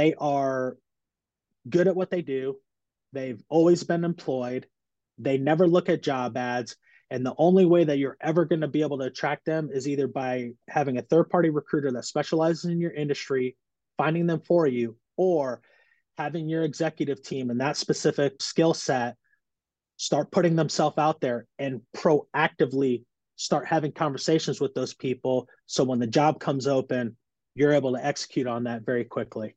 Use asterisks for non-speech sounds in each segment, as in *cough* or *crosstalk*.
they are good at what they do. They've always been employed. They never look at job ads. And the only way that you're ever going to be able to attract them is either by having a third party recruiter that specializes in your industry, finding them for you, or having your executive team and that specific skill set start putting themselves out there and proactively start having conversations with those people. So when the job comes open, you're able to execute on that very quickly.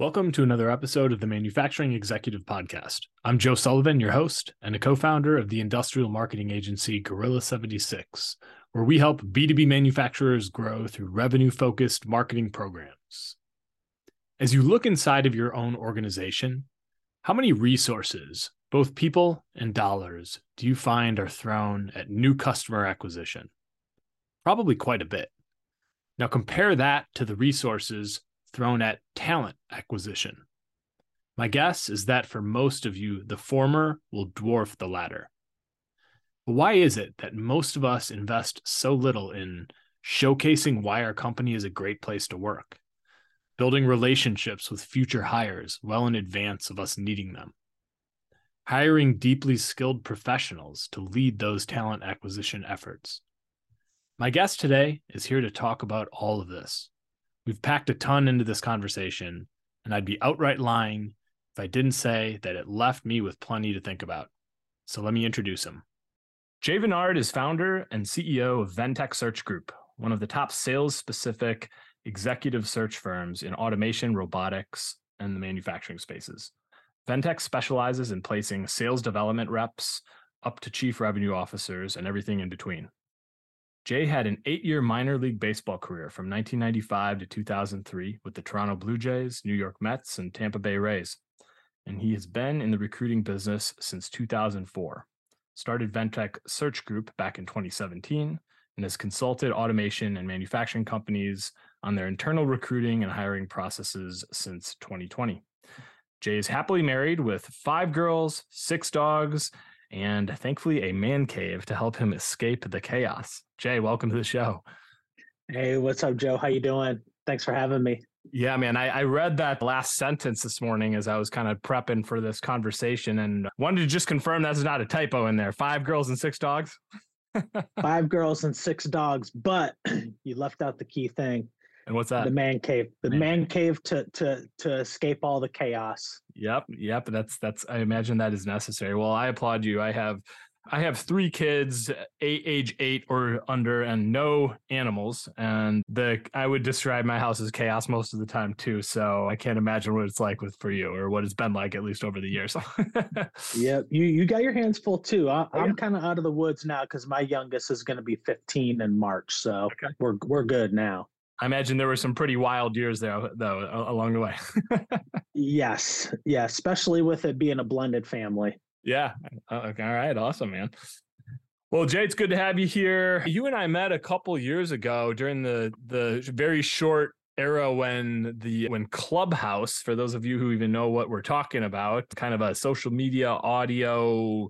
Welcome to another episode of the Manufacturing Executive Podcast. I'm Joe Sullivan, your host and a co founder of the industrial marketing agency Gorilla 76, where we help B2B manufacturers grow through revenue focused marketing programs. As you look inside of your own organization, how many resources, both people and dollars, do you find are thrown at new customer acquisition? Probably quite a bit. Now, compare that to the resources thrown at talent acquisition. My guess is that for most of you, the former will dwarf the latter. But why is it that most of us invest so little in showcasing why our company is a great place to work, building relationships with future hires well in advance of us needing them, hiring deeply skilled professionals to lead those talent acquisition efforts? My guest today is here to talk about all of this. We've packed a ton into this conversation, and I'd be outright lying if I didn't say that it left me with plenty to think about. So let me introduce him. Jay Veniard is founder and CEO of Ventech Search Group, one of the top sales specific executive search firms in automation, robotics, and the manufacturing spaces. Ventech specializes in placing sales development reps up to chief revenue officers and everything in between. Jay had an eight year minor league baseball career from 1995 to 2003 with the Toronto Blue Jays, New York Mets, and Tampa Bay Rays. And he has been in the recruiting business since 2004. Started Ventech Search Group back in 2017 and has consulted automation and manufacturing companies on their internal recruiting and hiring processes since 2020. Jay is happily married with five girls, six dogs, and thankfully a man cave to help him escape the chaos. Jay, welcome to the show. Hey, what's up, Joe? How you doing? Thanks for having me. Yeah, man. I, I read that last sentence this morning as I was kind of prepping for this conversation and wanted to just confirm that's not a typo in there. Five girls and six dogs. *laughs* Five girls and six dogs, but *clears throat* you left out the key thing. And what's that? The man cave. The man, man cave to to to escape all the chaos. Yep, yep. That's that's. I imagine that is necessary. Well, I applaud you. I have I have three kids, eight, age eight or under, and no animals. And the I would describe my house as chaos most of the time too. So I can't imagine what it's like with for you, or what it's been like at least over the years. *laughs* yep, you you got your hands full too. I, am kind of out of the woods now because my youngest is going to be 15 in March, so okay. we're we're good now. I imagine there were some pretty wild years there, though, along the way. *laughs* yes, yeah, especially with it being a blended family. Yeah. Uh, okay. All right. Awesome, man. Well, Jay, it's good to have you here. You and I met a couple years ago during the the very short era when the when Clubhouse, for those of you who even know what we're talking about, kind of a social media audio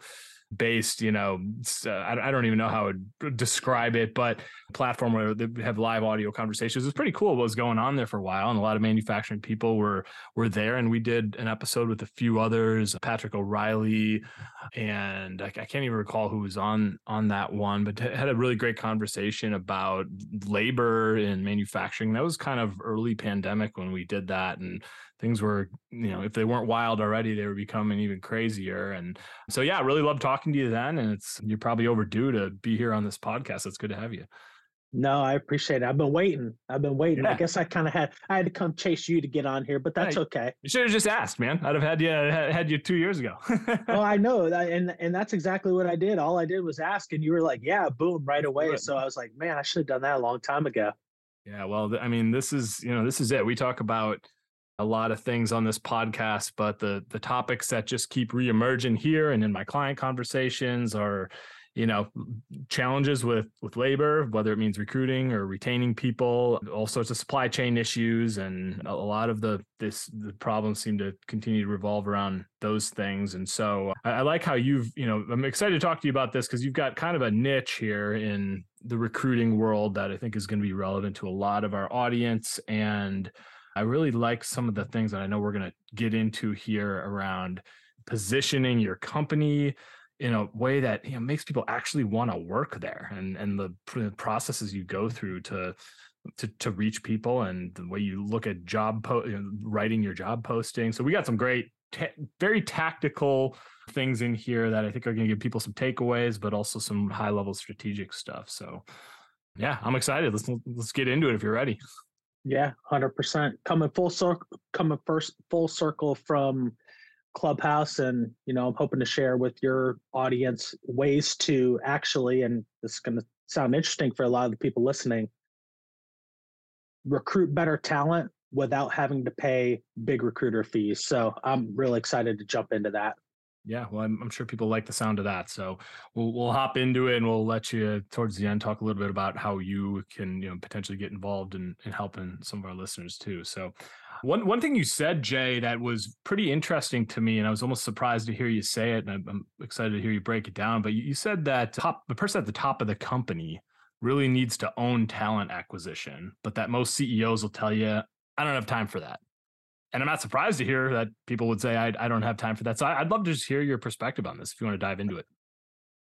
based, you know, uh, I, don't even know how to describe it, but platform where they have live audio conversations. It's pretty cool what was going on there for a while. And a lot of manufacturing people were, were there. And we did an episode with a few others, Patrick O'Reilly, and I, I can't even recall who was on, on that one, but had a really great conversation about labor in manufacturing. That was kind of early pandemic when we did that. And things were, you know, if they weren't wild already, they were becoming even crazier. And so, yeah, really loved talking to you then. And it's, you're probably overdue to be here on this podcast. It's good to have you. No, I appreciate it. I've been waiting. I've been waiting. Yeah. I guess I kind of had I had to come chase you to get on here, but that's okay. You should have just asked, man. I'd have had you had you two years ago. oh, *laughs* I know, and and that's exactly what I did. All I did was ask, and you were like, "Yeah, boom, right away." So I was like, "Man, I should have done that a long time ago." Yeah, well, I mean, this is you know this is it. We talk about a lot of things on this podcast, but the the topics that just keep reemerging here and in my client conversations are you know challenges with with labor whether it means recruiting or retaining people all sorts of supply chain issues and a lot of the this the problems seem to continue to revolve around those things. And so I, I like how you've you know i'm excited to talk to you about this because you've got kind of a niche here in the recruiting world that i think is going to be relevant to a lot of our audience. And i really like some of the things that i know we're going to get into here around positioning your company in a way that you know makes people actually want to work there and and the processes you go through to to to reach people and the way you look at job po- writing your job posting. So we got some great very tactical things in here that i think are going to give people some takeaways but also some high level strategic stuff. So yeah i'm excited. Let's let's get into it if you're ready. Yeah 100% coming full circle coming first full circle from Clubhouse, and you know, I'm hoping to share with your audience ways to actually, and this is going to sound interesting for a lot of the people listening, recruit better talent without having to pay big recruiter fees. So I'm really excited to jump into that. Yeah, well, I'm, I'm, sure people like the sound of that. So we'll we'll hop into it, and we'll let you uh, towards the end talk a little bit about how you can you know potentially get involved in in helping some of our listeners too. So one one thing you said, Jay, that was pretty interesting to me, and I was almost surprised to hear you say it, and I'm, I'm excited to hear you break it down. But you, you said that top, the person at the top of the company really needs to own talent acquisition, but that most CEOs will tell you, "I don't have time for that." And I'm not surprised to hear that people would say I, I don't have time for that. So I, would love to just hear your perspective on this if you want to dive into it.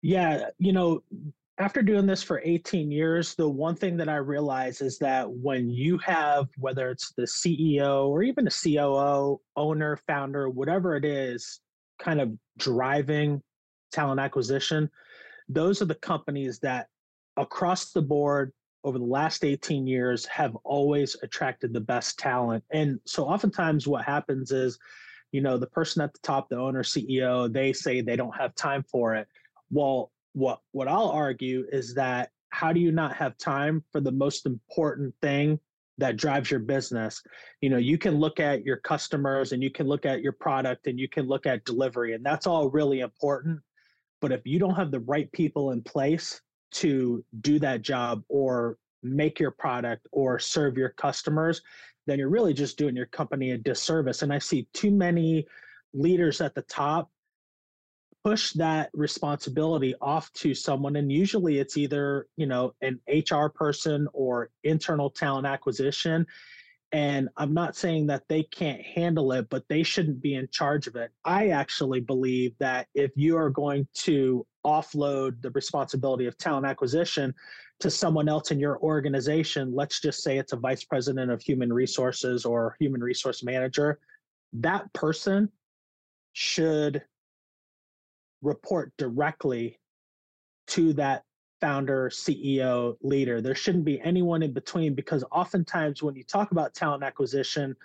Yeah, you know, after doing this for 18 years, the one thing that I realize is that when you have whether it's the CEO or even a COO, owner, founder, whatever it is, kind of driving talent acquisition, those are the companies that across the board over the last 18 years have always attracted the best talent. And so oftentimes what happens is, you know, the person at the top, the owner, CEO, they say they don't have time for it. Well, what what I'll argue is that how do you not have time for the most important thing that drives your business? You know, you can look at your customers and you can look at your product and you can look at delivery and that's all really important. But if you don't have the right people in place to do that job or make your product or serve your customers, then you're really just doing your company a disservice. And I see too many leaders at the top push that responsibility off to someone and usually it's either you know an hr person or internal talent acquisition and i'm not saying that they can't handle it but they shouldn't be in charge of it. I actually believe that if you are going to offload the responsibility of talent acquisition to someone else in your organization, let's just say it's a vice president of human resources or human resource manager, that person should report directly to that founder, CEO, leader. There shouldn't be anyone in between because oftentimes when you talk about talent acquisition,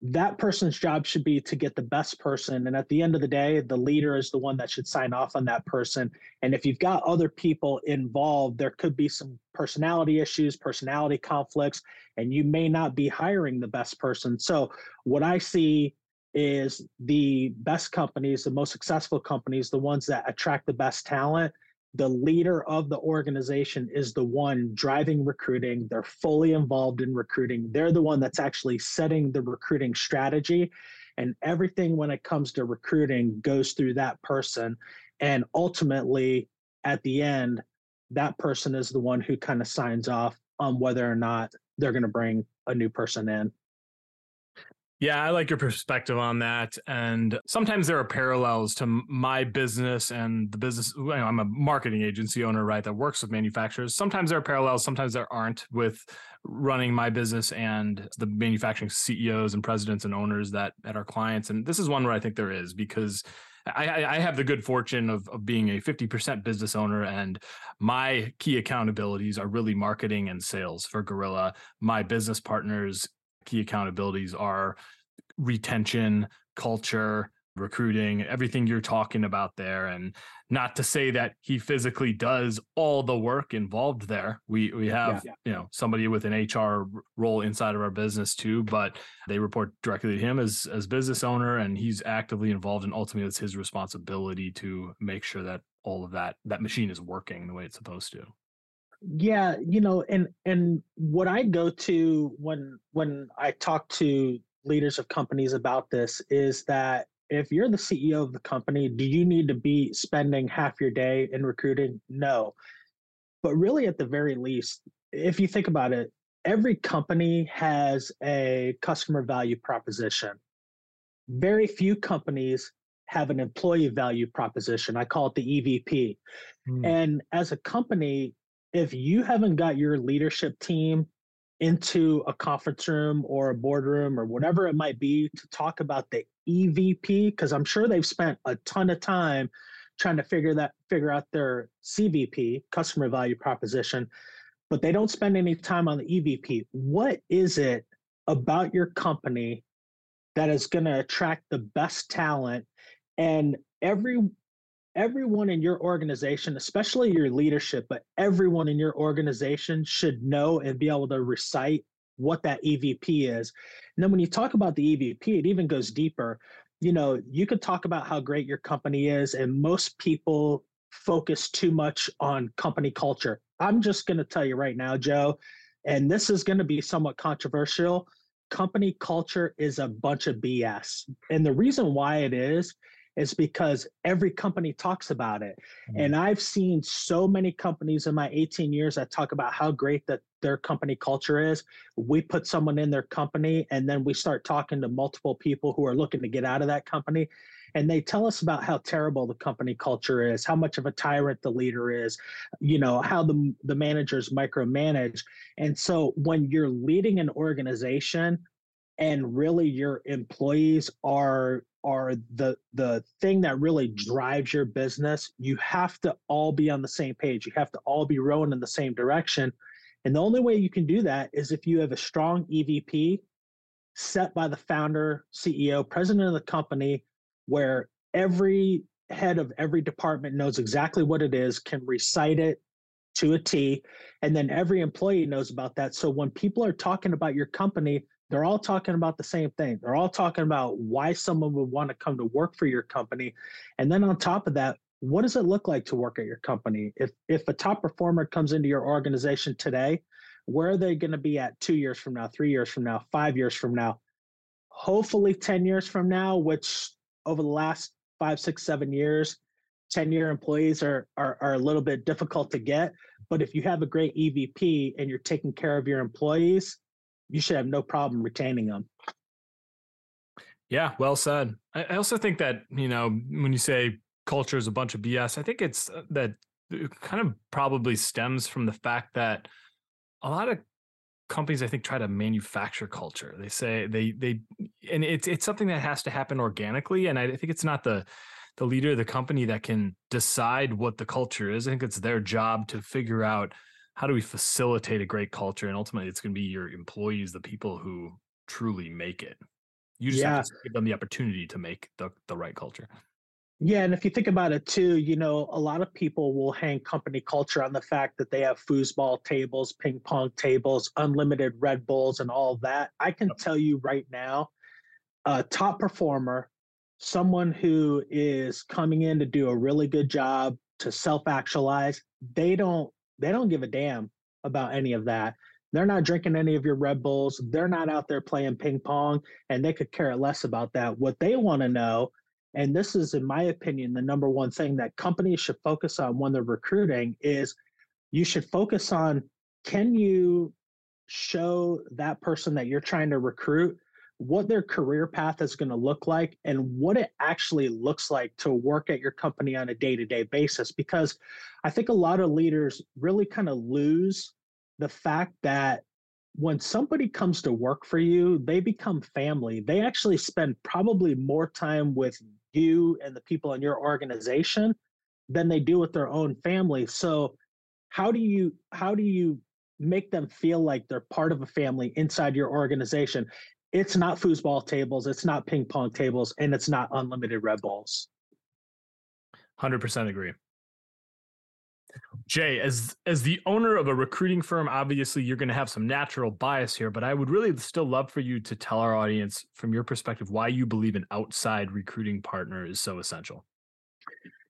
that person's job should be to get the best person. And at the end of the day, the leader is the one that should sign off on that person. And if you've got other people involved, there could be some personality issues, personality conflicts, and you may not be hiring the best person. So, what I see is the best companies, the most successful companies, the ones that attract the best talent, the leader of the organization is the one driving recruiting. They're fully involved in recruiting. They're the one that's actually setting the recruiting strategy. And everything when it comes to recruiting goes through that person. And ultimately, at the end, that person is the one who kind of signs off on whether or not they're going to bring a new person in. Yeah, I like your perspective on that. And sometimes there are parallels to my business and the business. You know, I'm a marketing agency owner, right, that works with manufacturers. Sometimes there are parallels, sometimes there aren't with running my business and the manufacturing CEOs and presidents and owners that at our clients. And this is one where I think there is because I, I have the good fortune of, of being a 50% business owner, and my key accountabilities are really marketing and sales for Gorilla. My business partners' key accountabilities are retention, culture, recruiting, everything you're talking about there. And not to say that he physically does all the work involved there. We we have, yeah. you know, somebody with an HR role inside of our business too, but they report directly to him as as business owner and he's actively involved and ultimately it's his responsibility to make sure that all of that that machine is working the way it's supposed to. Yeah, you know, and and what I go to when when I talk to leaders of companies about this is that if you're the CEO of the company, do you need to be spending half your day in recruiting? No. But really, at the very least, if you think about it, every company has a customer value proposition. Very few companies have an employee value proposition. I call it the EVP. Mm. And as a company, if you haven't got your leadership team into a conference room or a boardroom or whatever it might be to talk about the EVP because I'm sure they've spent a ton of time trying to figure that figure out their CVP, customer value proposition, but they don't spend any time on the EVP. What is it about your company that is going to attract the best talent and every everyone in your organization, especially your leadership, but everyone in your organization should know and be able to recite what that EVP is. And then when you talk about the EVP, it even goes deeper. You know, you could talk about how great your company is, and most people focus too much on company culture. I'm just going to tell you right now, Joe, and this is going to be somewhat controversial. Company culture is a bunch of BS. And the reason why it is, is because every company talks about it. Mm-hmm. And I've seen so many companies in my 18 years that talk about how great that their company culture is. We put someone in their company and then we start talking to multiple people who are looking to get out of that company. And they tell us about how terrible the company culture is, how much of a tyrant the leader is, you know, how the, the managers micromanage. And so when you're leading an organization and really your employees are are the the thing that really drives your business. You have to all be on the same page. You have to all be rowing in the same direction. And the only way you can do that is if you have a strong evp set by the founder ceo president of the company where every head of every department knows exactly what it is can recite it to a t and then every employee knows about that. So when people are talking about your company they're all talking about the same thing. They're all talking about why someone would want to come to work for your company. And then on top of that, what does it look like to work at your company? If if a top performer comes into your organization today, where are they going to be at 2 years from now, 3 years from now, 5 years from now? Hopefully 10 years from now, which over the last five, six, seven years, 10 year employees are, are are a little bit difficult to get. But if you have a great EVP and you're taking care of your employees, you should have no problem retaining them. Yeah, well said. I also think that, you know, when you say culture is a bunch of BS, I think it's uh, that it kind of probably stems from the fact that a lot of companies I think try to manufacture culture. They say they they and it's it's something that has to happen organically and I think it's not the the leader of the company that can decide what the culture is. I think it's their job to figure out how do we facilitate a great culture and ultimately it's going to be your employees the people who truly make it. You just yeah. have to give them the opportunity to make the, the right culture. Yeah and if you think about it too you know a lot of people will hang company culture on the fact that they have foosball tables ping pong tables unlimited red bulls and all that. I can tell you right now a top performer someone who is coming in to do a really good job to self actualize they don't they don't give a damn about any of that. They're not drinking any of your Red Bulls. They're not out there playing ping pong, and they could care less about that. What they want to know, and this is, in my opinion, the number one thing that companies should focus on when they're recruiting is you should focus on can you show that person that you're trying to recruit what their career path is going to look like and what it actually looks like to work at your company on a day to day basis. Because I think a lot of leaders really kind of lose the fact that when somebody comes to work for you, they become family. They actually spend probably more time with you and the people in your organization than they do with their own family. So how do you how do you make them feel like they're part of a family inside your organization? It's not foosball tables, it's not ping pong tables, and it's not unlimited Red Bulls. 100% agree. Jay, as as the owner of a recruiting firm, obviously you're going to have some natural bias here, but I would really still love for you to tell our audience from your perspective why you believe an outside recruiting partner is so essential.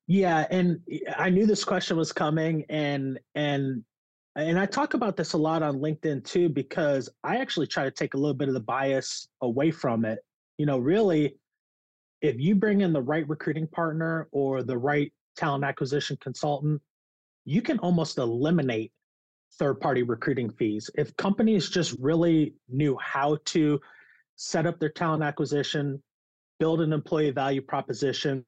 Yeah, and I knew this question was coming and and and I talk about this a lot on LinkedIn too because I actually try to take a little bit of the bias away from it. You know, really if you bring in the right recruiting partner or the right talent acquisition consultant, you can almost eliminate third party recruiting fees. If companies just really knew how to set up their talent acquisition, build an employee value proposition,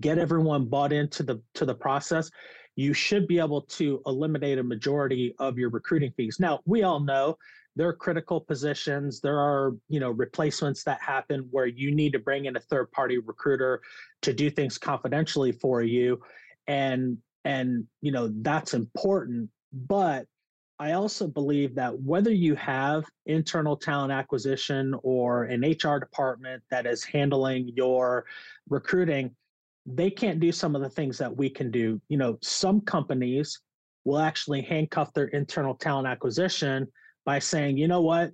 get everyone bought into the to the process, you should be able to eliminate a majority of your recruiting fees. Now, we all know there are critical positions there are you know replacements that happen where you need to bring in a third party recruiter to do things confidentially for you and and you know that's important but i also believe that whether you have internal talent acquisition or an hr department that is handling your recruiting they can't do some of the things that we can do you know some companies will actually handcuff their internal talent acquisition by saying you know what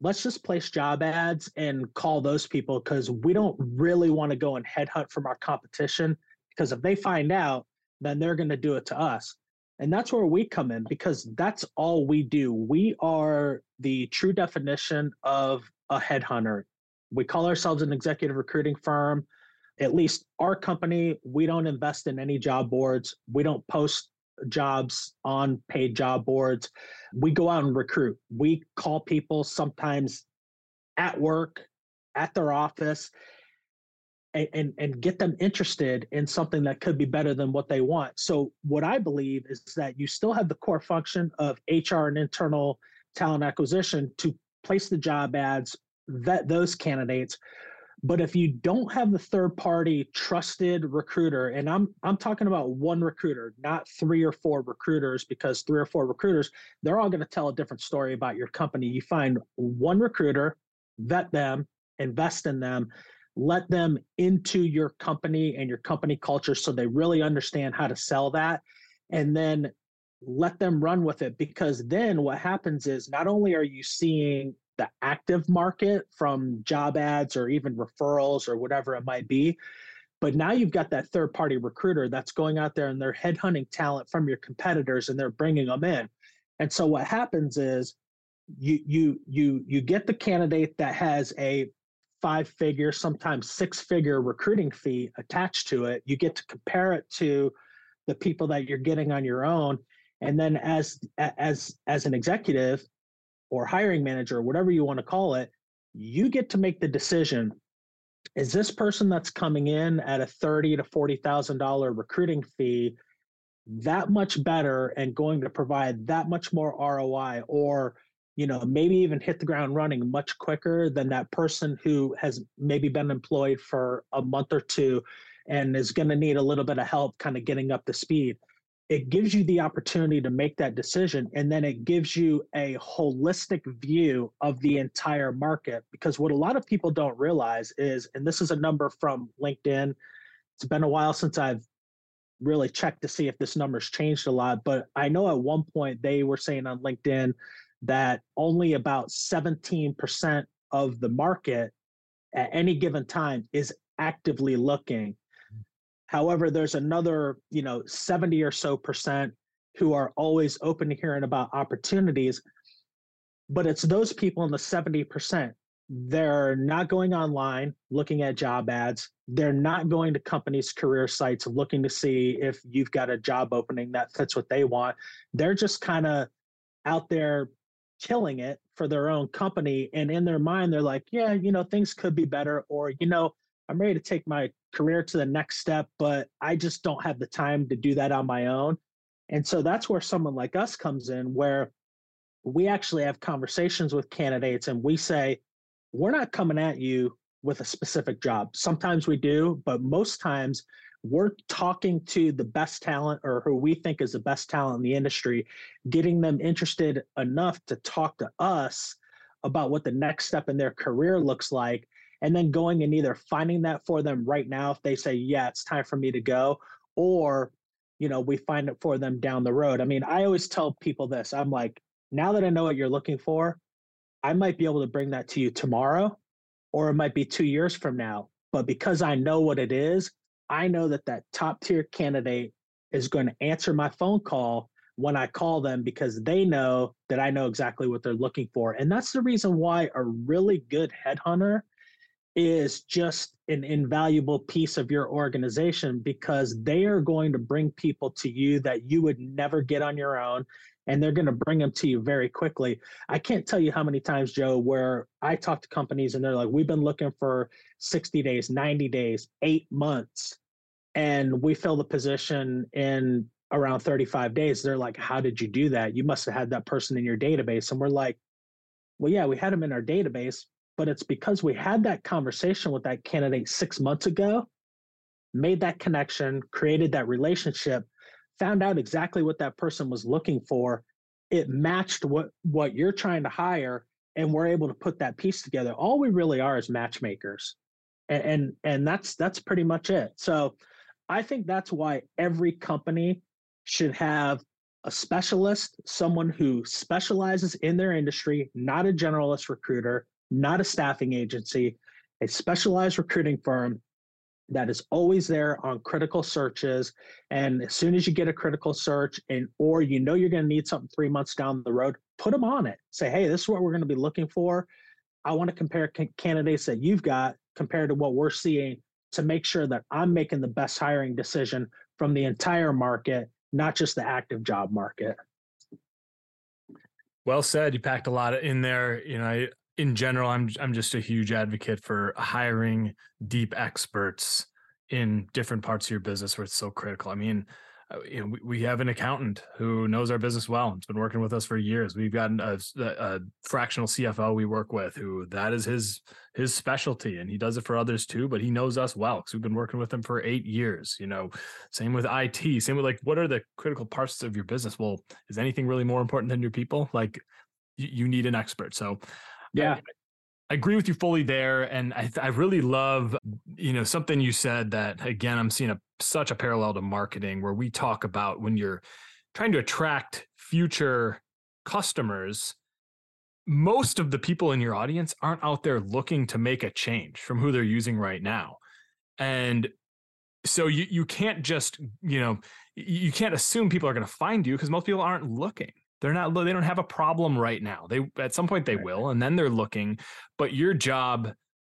let's just place job ads and call those people because we don't really want to go and headhunt from our competition because if they find out then they're going to do it to us. And that's where we come in because that's all we do. We are the true definition of a headhunter. We call ourselves an executive recruiting firm. At least our company, we don't invest in any job boards. We don't post jobs on paid job boards. We go out and recruit. We call people sometimes at work, at their office, and, and, and get them interested in something that could be better than what they want. So what I believe is that you still have the core function of HR and internal talent acquisition to place the job ads, vet those candidates. But if you don't have the third party trusted recruiter, and I'm I'm talking about one recruiter, not three or four recruiters, because three or four recruiters, they're all going to tell a different story about your company. You find one recruiter, vet them, invest in them, let them into your company and your company culture so they really understand how to sell that and then let them run with it because then what happens is not only are you seeing the active market from job ads or even referrals or whatever it might be but now you've got that third party recruiter that's going out there and they're headhunting talent from your competitors and they're bringing them in and so what happens is you you you you get the candidate that has a five figure, sometimes six figure recruiting fee attached to it. You get to compare it to the people that you're getting on your own. And then as as as an executive or hiring manager, whatever you want to call it, you get to make the decision. Is this person that's coming in at a thirty to forty thousand dollar recruiting fee that much better and going to provide that much more ROI or you know, maybe even hit the ground running much quicker than that person who has maybe been employed for a month or two and is going to need a little bit of help kind of getting up to speed. It gives you the opportunity to make that decision. And then it gives you a holistic view of the entire market. Because what a lot of people don't realize is, and this is a number from LinkedIn, it's been a while since I've really checked to see if this number's changed a lot. But I know at one point they were saying on LinkedIn that only about 17% of the market at any given time is actively looking. However, there's another, you know, 70 or so percent who are always open to hearing about opportunities. But it's those people in the 70%. They're not going online looking at job ads. They're not going to companies' career sites looking to see if you've got a job opening that fits what they want. They're just kind of out there killing it for their own company. And in their mind, they're like, yeah, you know, things could be better. Or, you know, I'm ready to take my career to the next step, but I just don't have the time to do that on my own. And so that's where someone like us comes in, where we actually have conversations with candidates and we say, we're not coming at you with a specific job. Sometimes we do, but most times we're talking to the best talent or who we think is the best talent in the industry, getting them interested enough to talk to us about what the next step in their career looks like, and then going and either finding that for them right now if they say, yeah, it's time for me to go, or you know, we find it for them down the road. I mean, I always tell people this. I'm like, now that I know what you're looking for, I might be able to bring that to you tomorrow, or it might be two years from now. But because I know what it is, I know that that top tier candidate is going to answer my phone call when I call them because they know that I know exactly what they're looking for. And that's the reason why a really good headhunter is just an invaluable piece of your organization because they are going to bring people to you that you would never get on your own and they're going to bring them to you very quickly. I can't tell you how many times, Joe, where I talk to companies and they're like, we've been looking for 60 days, 90 days, eight months, and we fill the position in around 35 days. They're like, how did you do that? You must have had that person in your database. And we're like, well, yeah, we had them in our database, but it's because we had that conversation with that candidate six months ago, made that connection, created that relationship found out exactly what that person was looking for. It matched what what you're trying to hire and we're able to put that piece together. All we really are is matchmakers. And and, and that's that's pretty much it. So i think that's why every company should have a specialist someone who specializes in their industry not a generalist recruiter not a staffing agency a specialized recruiting firm that is always there on critical searches. And as soon as you get a critical search and or you know you're going to need something three months down the road put them on it. Say hey this is what we're going to be looking for. I want to compare candidates that you've got compared to what we're seeing to make sure that i'm making the best hiring decision from the entire market not just the active job market. Well said. You packed a lot in there. You know I, in general, I'm I'm just a huge advocate for hiring deep experts in different parts of your business where it's so critical. I mean, uh, you know, we, we have an accountant who knows our business well. It's been working with us for years. We've got a, a, fractional CFO we work with who that is his his specialty, and he does it for others too. But he knows us well because we've been working with him for eight years. You know, same with IT. Same with like, what are the critical parts of your business? Well, is anything really more important than your people? Like, you, you need an expert. So yeah. I agree with you fully there. And I, I really love, you know, something you said that again, I'm seeing a, such a parallel to marketing where we talk about when you're trying to attract future customers, most of the people in your audience aren't out there looking to make a change from who they're using right now. And so you, you can't just, you know, you can't assume people are going to find you because most people aren't looking. They're not they don't have a problem right now. They at some point they right. will and then they're looking, but your job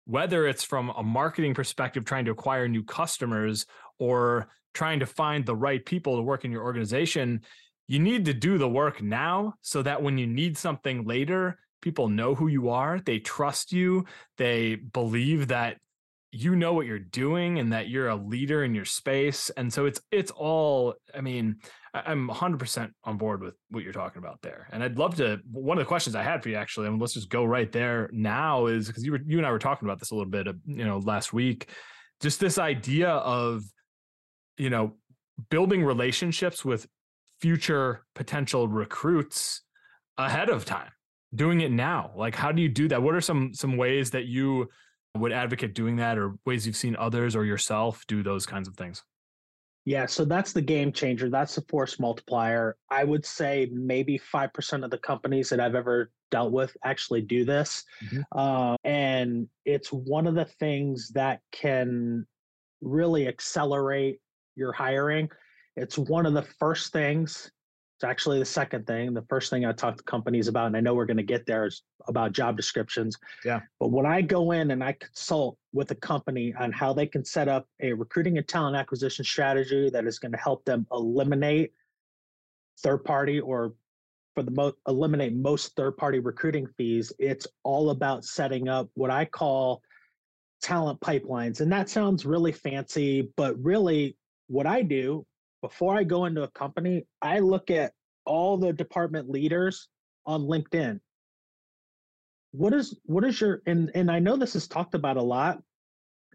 whether it's from a marketing perspective trying to acquire new customers or trying to find the right people to work in your organization, you need to do the work now so that when you need something later, people know who you are, they trust you, they believe that you know what you're doing and that you're a leader in your space and so it's it's all i mean i'm 100% on board with what you're talking about there. And i'd love to one of the questions i had for you actually and let's just go right there now is because you were you and i were talking about this a little bit of, you know last week. Just this idea of you know building relationships with future potential recruits ahead of time doing it now. Like how do you do that? What are some some ways that you would advocate doing that or ways you've seen others or yourself do those kinds of things? Yeah, so that's the game changer. That's the force multiplier. I would say maybe 5% of the companies that I've ever dealt with actually do this. Mm-hmm. Uh, and it's one of the things that can really accelerate your hiring. It's one of the first things it's actually the second thing. The first thing I talk to companies about, and I know we're going to get there, is about job descriptions. Yeah. But when I go in and I consult with a company on how they can set up a recruiting and talent acquisition strategy that is going to help them eliminate third party or for the most eliminate most third party recruiting fees, it's all about setting up what I call talent pipelines. And that sounds really fancy, but really what I do before I go into a company, I look at all the department leaders on LinkedIn. what is what is your and and I know this is talked about a lot,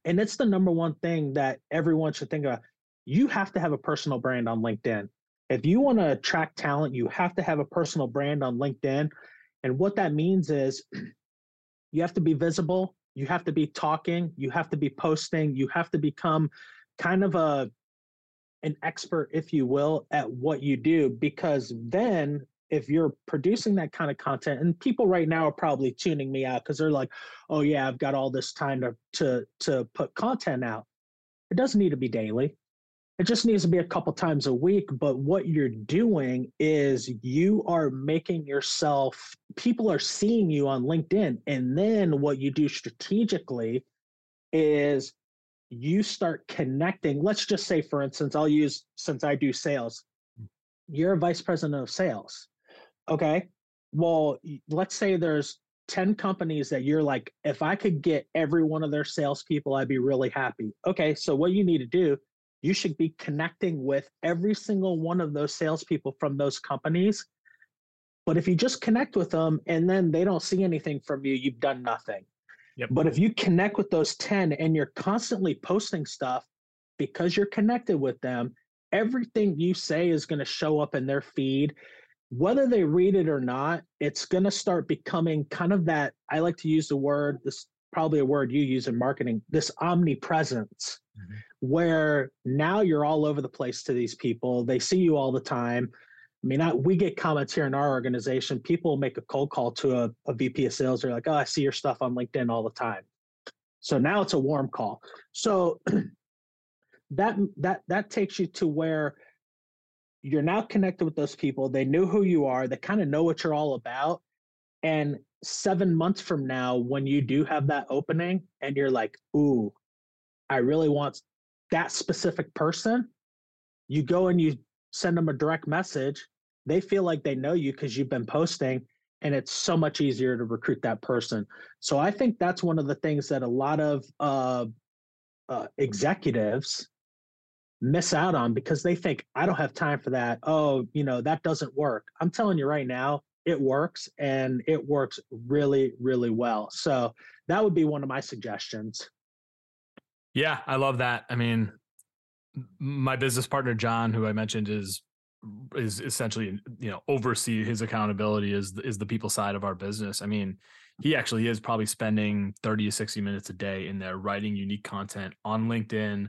and it's the number one thing that everyone should think about. You have to have a personal brand on LinkedIn. If you want to attract talent, you have to have a personal brand on LinkedIn. And what that means is *clears throat* you have to be visible, you have to be talking, you have to be posting, you have to become kind of a an expert if you will at what you do because then if you're producing that kind of content and people right now are probably tuning me out because they're like oh yeah i've got all this time to to to put content out. It doesn't need to be daily. It just needs to be a couple times a week but what you're doing is you are making yourself people are seeing you on linkedin and then what you do strategically is you start connecting let's just say for instance i'll use since i do sales you're a vice president of sales Okay. Well, let's say there's 10 companies that you're like, if I could get every one of their salespeople, I'd be really happy. Okay. So what you need to do, you should be connecting with every single one of those salespeople from those companies. But if you just connect with them and then they don't see anything from you, you've done nothing. Yep. But if you connect with those 10 and you're constantly posting stuff because you're connected with them, everything you say is going to show up in their feed whether they read it or not, it's going to start becoming kind of that. I like to use the word, this probably a word you use in marketing, this omnipresence, mm-hmm. where now you're all over the place to these people. They see you all the time. I mean, I, we get comments here in our organization. People make a cold call to a, a VP of sales. They're like, oh, I see your stuff on LinkedIn all the time. So now it's a warm call. So *clears throat* that that that takes you to where you're now connected with those people. They know who you are. They kind of know what you're all about. And seven months from now, when you do have that opening and you're like, ooh, I really want that specific person, you go and you send them a direct message. They feel like they know you because you've been posting, and it's so much easier to recruit that person. So I think that's one of the things that a lot of uh, uh, executives miss out on because they think I don't have time for that. Oh, you know, that doesn't work. I'm telling you right now, it works and it works really, really well. So that would be one of my suggestions. Yeah, I love that. I mean, my business partner John, who I mentioned is is essentially you know oversee his accountability is is the people side of our business. I mean, he actually is probably spending 30 to 60 minutes a day in there writing unique content on LinkedIn,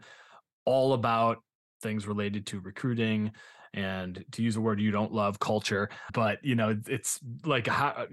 all about things related to recruiting and to use a word you don't love culture but you know it's like how,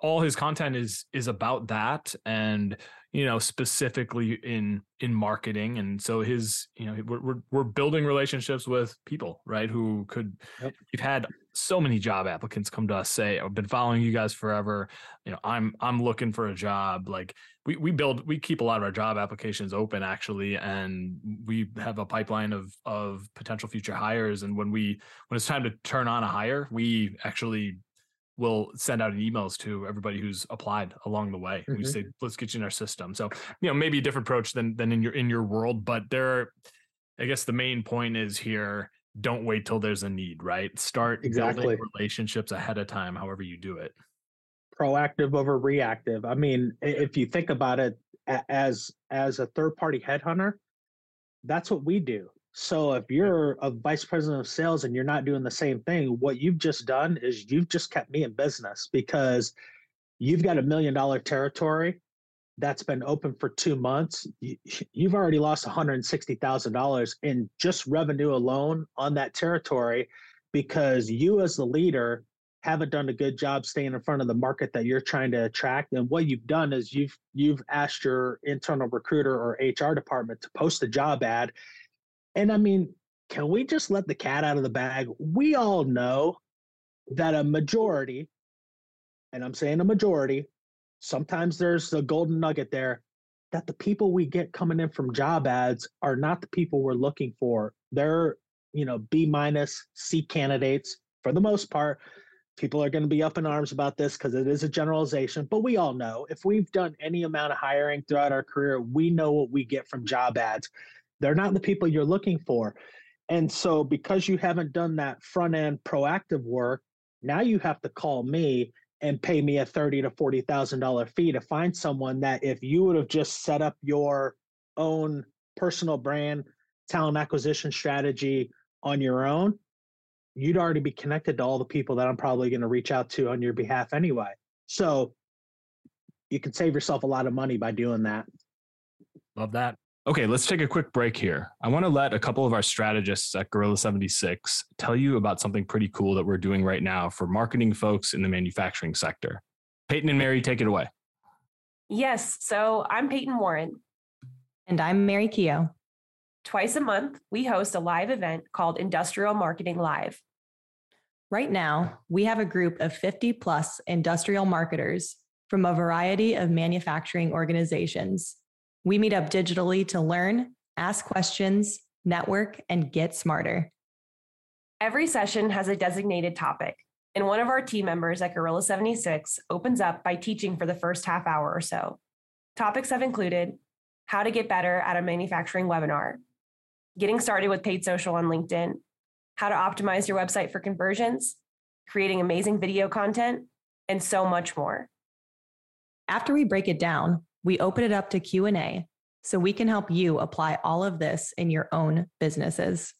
all his content is is about that and you know specifically in in marketing and so his you know we're we're, we're building relationships with people right who could yep. we've had so many job applicants come to us say i've been following you guys forever. You know i'm i'm looking for a job. Like we, we build we keep a lot of our job applications open actually and we have a pipeline of of potential future hires and when we when it's time to turn on a hire we actually will send out emails to everybody who's applied along the way. Mm-hmm. we say let's get you in our system. So you know maybe a different approach than than in your in your world but there are, i guess the main point is here don't wait till there's a need right start exactly. building relationships ahead of time however you do it proactive over reactive. I mean, if you think about it as as a third party headhunter, that's what we do. So if you're a vice president of sales and you're not doing the same thing, what you've just done is you've just kept me in business because you've got a million dollar territory that's been open for two months. You've already lost $160,000 in just revenue alone on that territory because you, as the leader, haven't done a good job staying in front of the market that you're trying to attract and what you've done is you've you've asked your internal recruiter or hr department to post a job ad and i mean can we just let the cat out of the bag we all know that a majority and i'm saying a majority sometimes there's a golden nugget there that the people we get coming in from job ads are not the people we're looking for. They're you know b minus c candidates for the most part. People are going to be up in arms about this because it is a generalization but we all know if we've done any amount of hiring throughout our career we know what we get from job ads. They're not the people you're looking for. And so because you haven't done that front end proactive work now you have to call me and pay me a thirty to forty thousand dollar fee to find someone that if you would have just set up your own personal brand talent acquisition strategy on your own, you'd already be connected to all the people that I'm probably going to reach out to on your behalf anyway. So you can save yourself a lot of money by doing that. Love that. Okay, let's take a quick break here. I want to let a couple of our strategists at Gorilla 76 tell you about something pretty cool that we're doing right now for marketing folks in the manufacturing sector. Peyton and Mary, take it away. Yes, so I'm Peyton Warren. And I'm Mary Keogh. Twice a month, we host a live event called Industrial Marketing Live. Right now, we have a group of 50 plus industrial marketers from a variety of manufacturing organizations we meet up digitally to learn, ask questions, network, and get smarter. Every session has a designated topic, and one of our team members at Gorilla 76 opens up by teaching for the first half hour or so. Topics have included how to get better at a manufacturing webinar, getting started with paid social on LinkedIn, how to optimize your website for conversions, creating amazing video content, and so much more. After we break it down, we open it up to Q&A so we can help you apply all of this in your own businesses.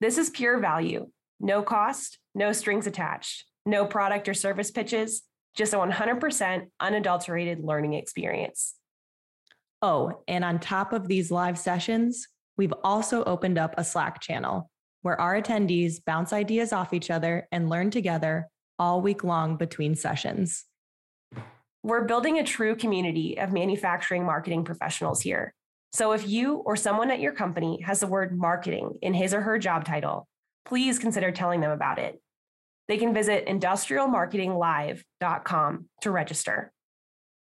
This is pure value. No cost, no strings attached, no product or service pitches, just a 100% unadulterated learning experience. Oh, and on top of these live sessions, we've also opened up a Slack channel where our attendees bounce ideas off each other and learn together all week long between sessions. We're building a true community of manufacturing marketing professionals here. So if you or someone at your company has the word marketing in his or her job title, please consider telling them about it. They can visit industrialmarketinglive.com to register.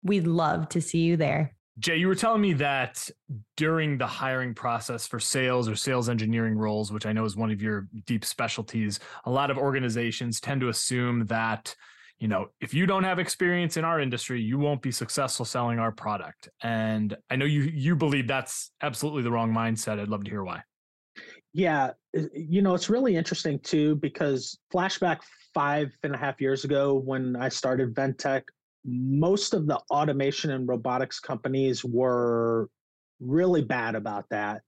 We'd love to see you there. Jay, you were telling me that during the hiring process for sales or sales engineering roles, which I know is one of your deep specialties, a lot of organizations tend to assume that you know, if you don't have experience in our industry, you won't be successful selling our product. And I know you you believe that's absolutely the wrong mindset. I'd love to hear why. Yeah, you know, it's really interesting too because flashback five and a half years ago when I started Ventech, most of the automation and robotics companies were really bad about that.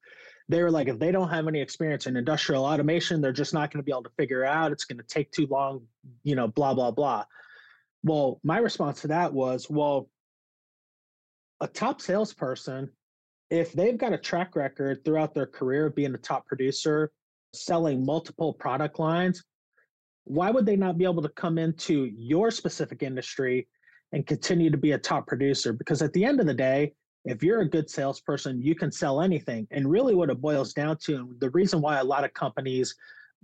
They were like, if they don't have any experience in industrial automation, they're just not going to be able to figure out. It's going to take too long, you know, blah, blah, blah. Well, my response to that was, well, a top salesperson, if they've got a track record throughout their career of being a top producer, selling multiple product lines, why would they not be able to come into your specific industry and continue to be a top producer? Because at the end of the day, if you're a good salesperson, you can sell anything. And really, what it boils down to, and the reason why a lot of companies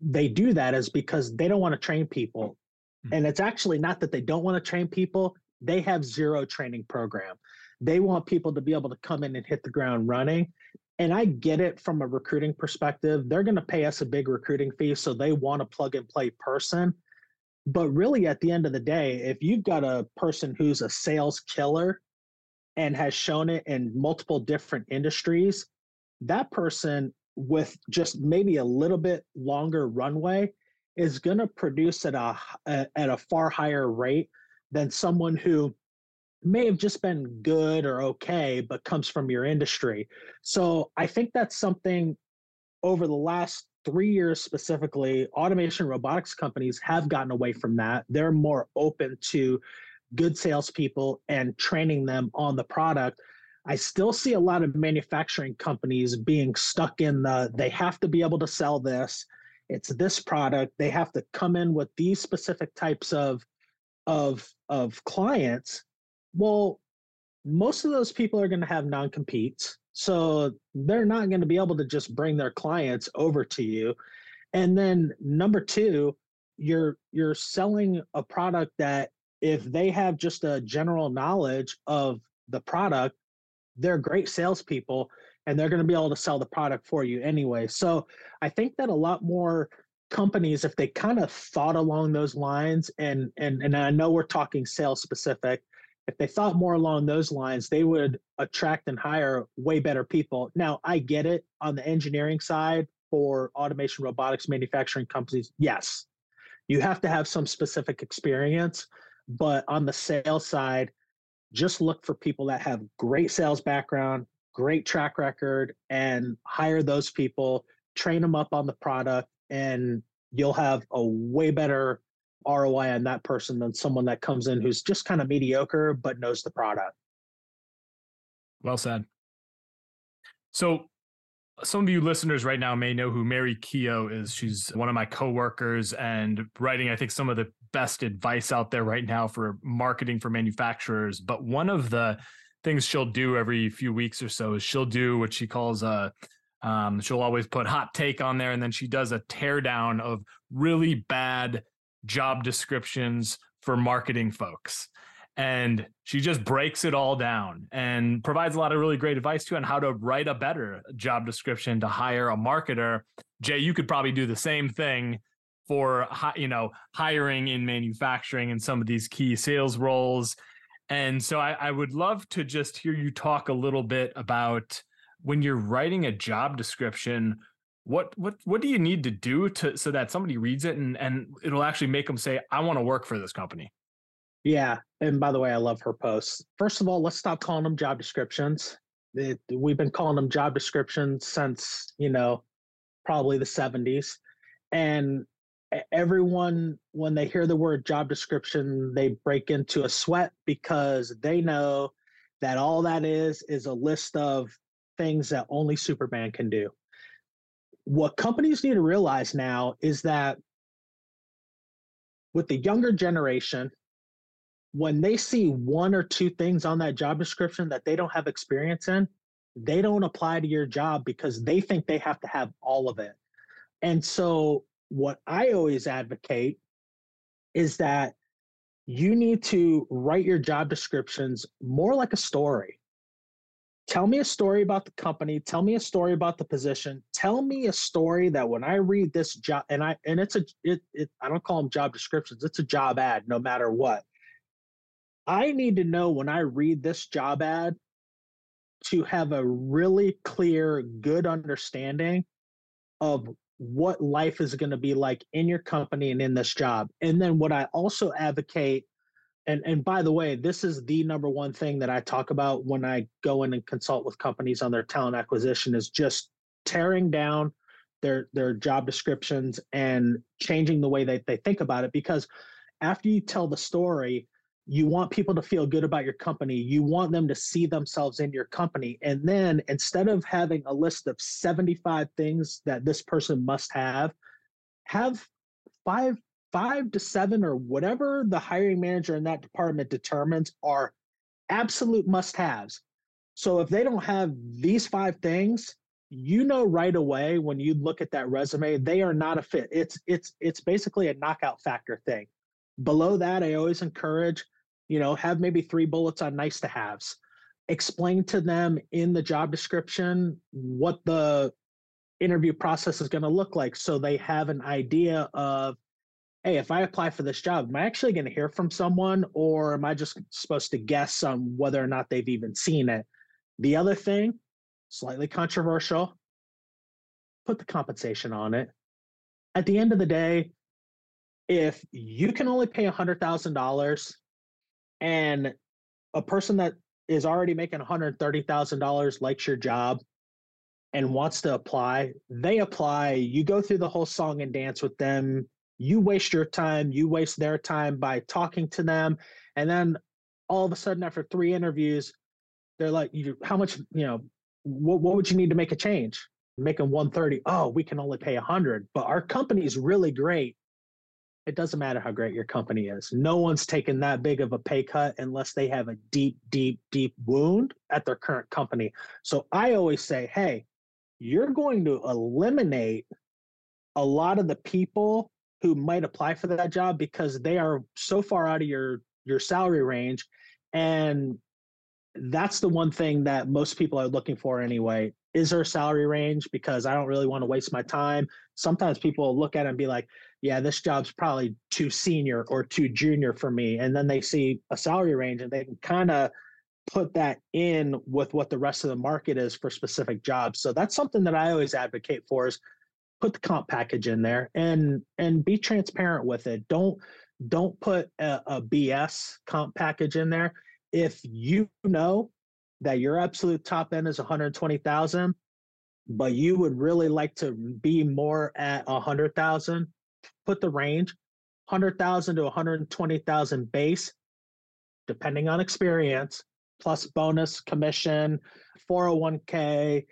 they do that is because they don't want to train people. Hmm. And it's actually not that they don't want to train people, they have zero training program. They want people to be able to come in and hit the ground running. And I get it from a recruiting perspective. They're going to pay us a big recruiting fee. So they want a plug and play person. But really, at the end of the day, if you've got a person who's a sales killer and has shown it in multiple different industries, that person with just maybe a little bit longer runway is going to produce at a, at a far higher rate than someone who may have just been good or okay but comes from your industry. So i think that's something over the last three years specifically automation robotics companies have gotten away from that. They're more open to good salespeople and training them on the product I still see a lot of manufacturing companies being stuck in the they have to be able to sell this it's this product they have to come in with these specific types of of of clients. Well most of those people are going to have non-competes so they're not going to be able to just bring their clients over to you. And then number two you're you're selling a product that if they have just a general knowledge of the product they're great salespeople and they're going to be able to sell the product for you anyway. So I think that a lot more companies, if they kind of thought along those lines, and and and I know we're talking sales specific, if they thought more along those lines, they would attract and hire way better people. Now I get it on the engineering side for automation robotics manufacturing companies. Yes, you have to have some specific experience. But on the sales side, just look for people that have great sales background, great track record, and hire those people, train them up on the product, and you'll have a way better ROI on that person than someone that comes in who's just kind of mediocre but knows the product. Well said. So, some of you listeners right now may know who Mary Keogh is. She's one of my coworkers and writing, I think, some of the best advice out there right now for marketing for manufacturers. But one of the things she'll do every few weeks or so is she'll do what she calls a um, she'll always put hot take on there, and then she does a teardown of really bad job descriptions for marketing folks. And she just breaks it all down and provides a lot of really great advice too on how to write a better job description to hire a marketer. Jay, you could probably do the same thing for you know hiring in manufacturing and some of these key sales roles. And so I, I would love to just hear you talk a little bit about when you're writing a job description what what what do you need to do to so that somebody reads it and and it'll actually make them say i want to work for this company yeah and by the way i love her posts. First of all let's stop calling them job descriptions. It, we've been calling them job descriptions since you know probably the 70s and everyone when they hear the word job description they break into a sweat because they know that all that is is a list of things that only superman can do what companies need to realize now is that with the younger generation, when they see one or two things on that job description that they don't have experience in, they don't apply to your job because they think they have to have all of it. And so, what I always advocate is that you need to write your job descriptions more like a story. Tell me a story about the company tell me a story about the position tell me a story that when i read this job and i and it's a it, it i don't call them job descriptions it's a job ad no matter what. I need to know when i read this job ad to have a really clear good understanding of what life is going to be like in your company and in this job. And then what i also advocate and and by the way this is the number one thing that i talk about when i go in and consult with companies on their talent acquisition is just tearing down their their job descriptions and changing the way that they think about it. Because after you tell the story you want people to feel good about your company you want them to see themselves in your company and then instead of having a list of 75 things that this person must have have five five to seven or whatever the hiring manager in that department determines are absolute must haves. So if they don't have these five things, you know right away when you look at that resume, they are not a fit. It's it's it's basically a knockout factor thing. Below that, I always encourage, you know, have maybe three bullets on nice to haves. Explain to them in the job description what the interview process is going to look like so they have an idea of hey, if I apply for this job, am I actually going to hear from someone or am I just supposed to guess on whether or not they've even seen it? The other thing, slightly controversial, put the compensation on it. At the end of the day, if you can only pay $100,000 and a person that is already making $130,000 likes your job and wants to apply, they apply. You go through the whole song and dance with them you waste your time, you waste their time by talking to them. And then all of a sudden, after three interviews, they're like, you, how much, you know, what, what would you need to make a change? Making 130. Oh, we can only pay 100, but our company is really great. It doesn't matter how great your company is. No one's taking that big of a pay cut unless they have a deep, deep, deep wound at their current company. So I always say, hey, you're going to eliminate a lot of the people who might apply for that job because they are so far out of your your salary range and that's the one thing that most people are looking for anyway is there a salary range because i don't really want to waste my time sometimes people look at it and be like yeah this job's probably too senior or too junior for me. And then they see a salary range and they can kind of put that in with what the rest of the market is for specific jobs. So that's something that i always advocate for is put the comp package in there and and be transparent with it. Don't don't put a, a BS comp package in there. If you know that your absolute top end is 120,000, but you would really like to be more at 100,000, put the range 100,000 to 120,000 base, depending on experience, plus bonus, commission, 401k,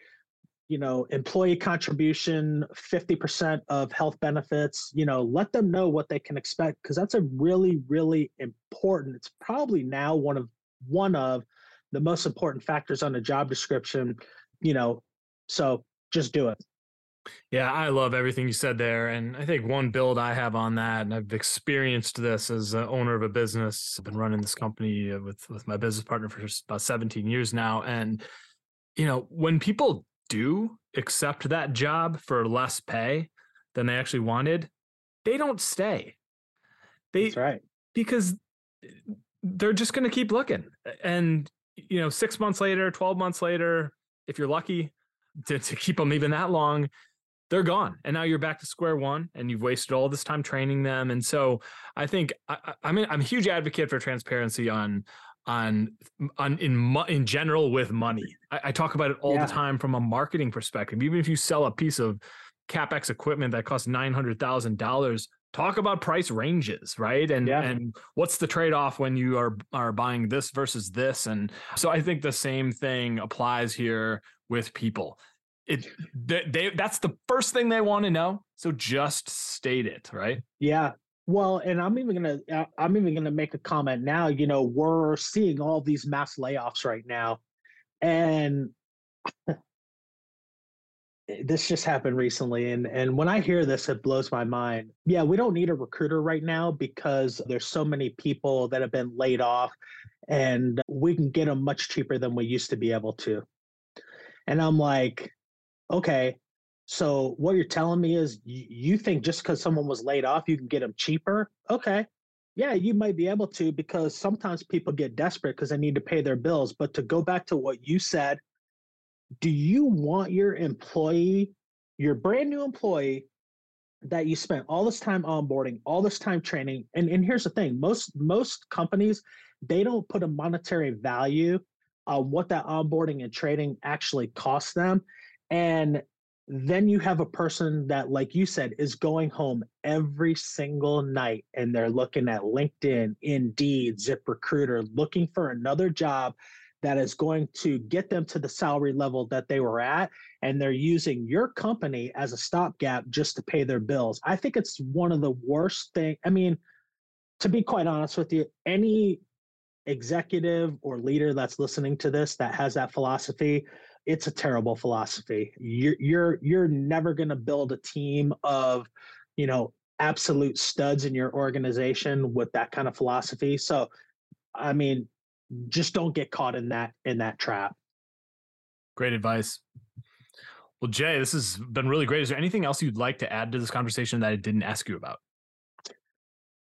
you know, employee contribution, 50% of health benefits, you know, let them know what they can expect because that's a really, really important. It's probably now one of one of the most important factors on a job description, you know. So just do it. Yeah, I love everything you said there. And I think one build I have on that, and I've experienced this as an owner of a business. I've been running this company uh, with, with my business partner for about 17 years now. And, you know, when people do accept that job for less pay than they actually wanted, they don't stay. They, That's right. Because they're just going to keep looking. And, you know, six months later, 12 months later, if you're lucky *laughs* to, to keep them even that long, they're gone. And now you're back to square one and you've wasted all this time training them. And so I think I, I mean, I'm a huge advocate for transparency on, on on in in general with money. I, I talk about it all yeah. the time from a marketing perspective. Even if you sell a piece of capex equipment that costs nine hundred thousand dollars, talk about price ranges, right? And yeah. and what's the trade off when you are are buying this versus this? And so I think the same thing applies here with people. It they, they that's the first thing they want to know. So just state it, right? Yeah, well, and I'm even gonna uh, I'm even gonna make a comment now. You know, we're seeing all these mass layoffs right now, and *laughs* this just happened recently. And and when I hear this, it blows my mind. Yeah, we don't need a recruiter right now because there's so many people that have been laid off, and we can get them much cheaper than we used to be able to. And I'm like, okay, so what you're telling me is you think just because someone was laid off, you can get them cheaper? Okay. Yeah, you might be able to because sometimes people get desperate because they need to pay their bills. But to go back to what you said, do you want your employee, your brand new employee that you spent all this time onboarding, all this time training, and, and here's the thing, most most companies, they don't put a monetary value on what that onboarding and training actually costs them. And then you have a person that like you said is going home every single night and they're looking at linkedin indeed ziprecruiter looking for another job that is going to get them to the salary level that they were at and they're using your company as a stopgap just to pay their bills. I think it's one of the worst thing i mean to be quite honest with you any executive or leader that's listening to this that has that philosophy it's a terrible philosophy. You're you're you're never going to build a team of, you know, absolute studs in your organization with that kind of philosophy. So, I mean, just don't get caught in that in that trap. Great advice. Well, Jay, this has been really great. Is there anything else you'd like to add to this conversation that I didn't ask you about?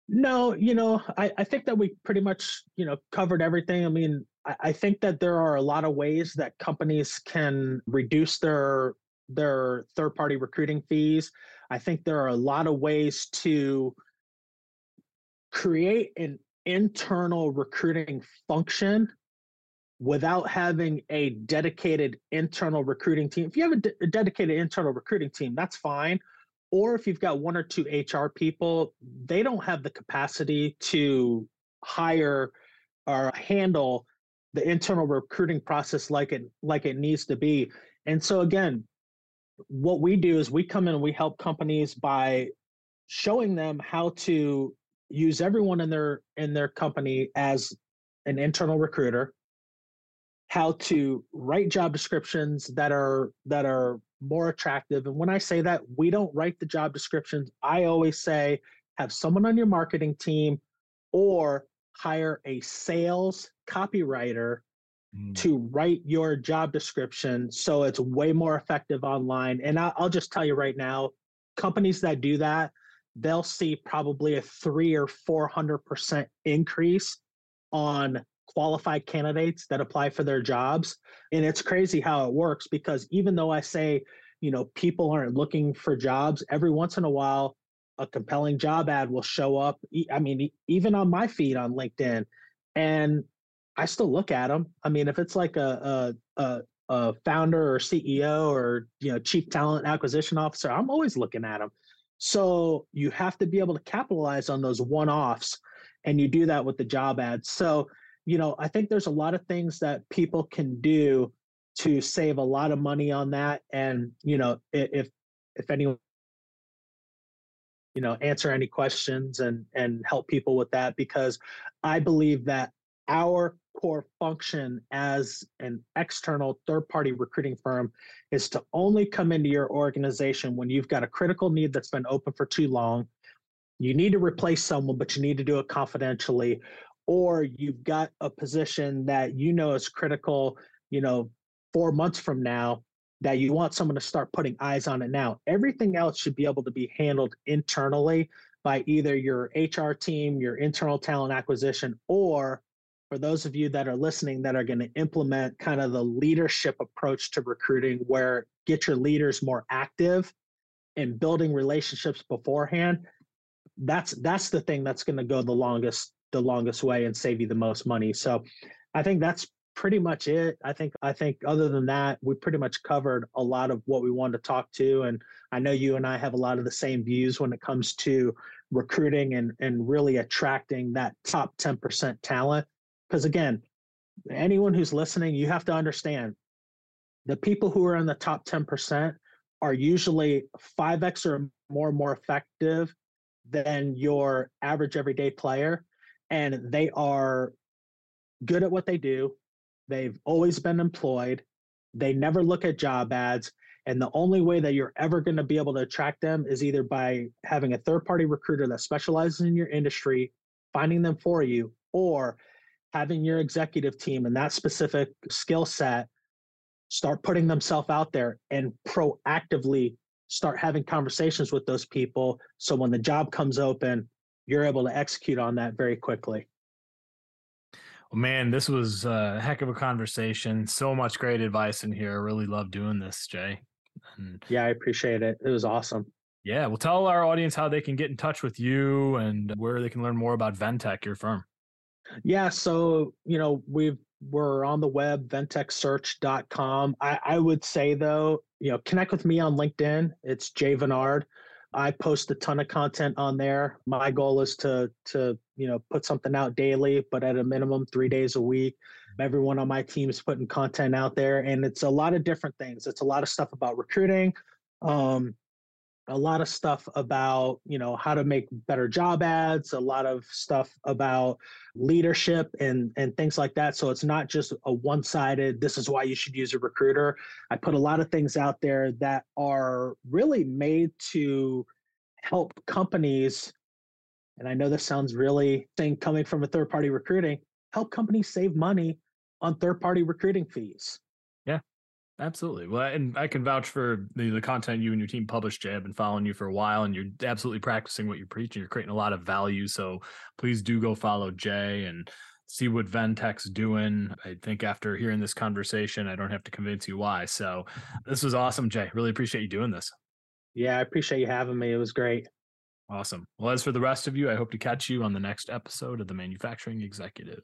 No, you know, I, I think that we pretty much, you know, covered everything. I mean, I think that there are a lot of ways that companies can reduce their their third party recruiting fees. I think there are a lot of ways to create an internal recruiting function without having a dedicated internal recruiting team. If you have a, de- a dedicated internal recruiting team, that's fine. Or if you've got one or two HR people, they don't have the capacity to hire or handle the internal recruiting process like it like it needs to be. And so again, what we do is we come in and we help companies by showing them how to use everyone in their in their company as an internal recruiter how to write job descriptions that are that are more attractive and when i say that we don't write the job descriptions i always say have someone on your marketing team or hire a sales copywriter mm. to write your job description so it's way more effective online. And I'll, I'll just tell you right now, companies that do that, they'll see probably a three or 400% increase on qualified candidates that apply for their jobs. And it's crazy how it works because even though I say, you know, people aren't looking for jobs, every once in a while, a compelling job ad will show up. I mean, even on my feed on LinkedIn, and I still look at them. I mean, if it's like a a, a, a founder or CEO or you know chief talent acquisition officer, I'm always looking at them. So you have to be able to capitalize on those one offs, and you do that with the job ads. So you know, I think there's a lot of things that people can do to save a lot of money on that. And you know, if if anyone you know answer any questions and and help people with that because i believe that our core function as an external third party recruiting firm is to only come into your organization when you've got a critical need that's been open for too long. You need to replace someone but you need to do it confidentially or you've got a position that you know is critical you know 4 months from now that you want someone to start putting eyes on it now. Everything else should be able to be handled internally by either your HR team, your internal talent acquisition, or for those of you that are listening that are going to implement kind of the leadership approach to recruiting where get your leaders more active and building relationships beforehand that's that's the thing that's going to go the longest the longest way and save you the most money. So i think that's pretty much it. I think i think other than that we pretty much covered a lot of what we wanted to talk to and i know you and i have a lot of the same views when it comes to recruiting and and really attracting that top 10% talent. Because again, anyone who's listening, you have to understand the people who are in the top 10% are usually 5x or more more effective than your average everyday player and they are good at what they do they've always been employed. They never look at job ads and the only way that you're ever going to be able to attract them is either by having a third party recruiter that specializes in your industry finding them for you or having your executive team and that specific skill set start putting themselves out there and proactively start having conversations with those people so when the job comes open you're able to execute on that very quickly well man this was a heck of a conversation so much great advice in here i really love doing this jay and yeah i appreciate it it was awesome yeah well tell our audience how they can get in touch with you and where they can learn more about ventech your firm yeah, so you know we've we're on the web ventechsearch.com. I, I would say though, you know, connect with me on LinkedIn. It's Jay Veniard. I post a ton of content on there. My goal is to to you know put something out daily, but at a minimum three days a week. Everyone on my team is putting content out there, and it's a lot of different things. It's a lot of stuff about recruiting. Um, a lot of stuff about you know how to make better job ads a lot of stuff about leadership and and things like that so it's not just a one-sided this is why you should use a recruiter. I put a lot of things out there that are really made to help companies and i know this sounds really thing coming from a third party recruiting help companies save money on third party recruiting fees Absolutely. Well, and I can vouch for the, the content you and your team publish, Jay. I've been following you for a while and you're absolutely practicing what you preach and you're creating a lot of value. So please do go follow Jay and see what Ventech's doing. I think after hearing this conversation, I don't have to convince you why. So this was awesome, Jay. Really appreciate you doing this. Yeah, I appreciate you having me. It was great. Awesome. Well, as for the rest of you, I hope to catch you on the next episode of the Manufacturing Executive.